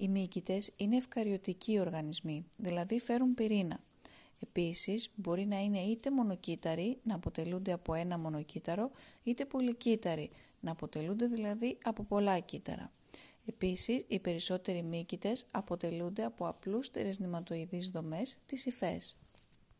Οι μύκητες είναι ευκαριωτικοί οργανισμοί, δηλαδή φέρουν πυρήνα. Επίσης, μπορεί να είναι είτε μονοκύτταροι, να αποτελούνται από ένα μονοκύτταρο, είτε πολυκύτταροι, να αποτελούνται δηλαδή από πολλά κύτταρα. Επίσης, οι περισσότεροι μύκητες αποτελούνται από απλούστερες νηματοειδείς δομές, τις υφές.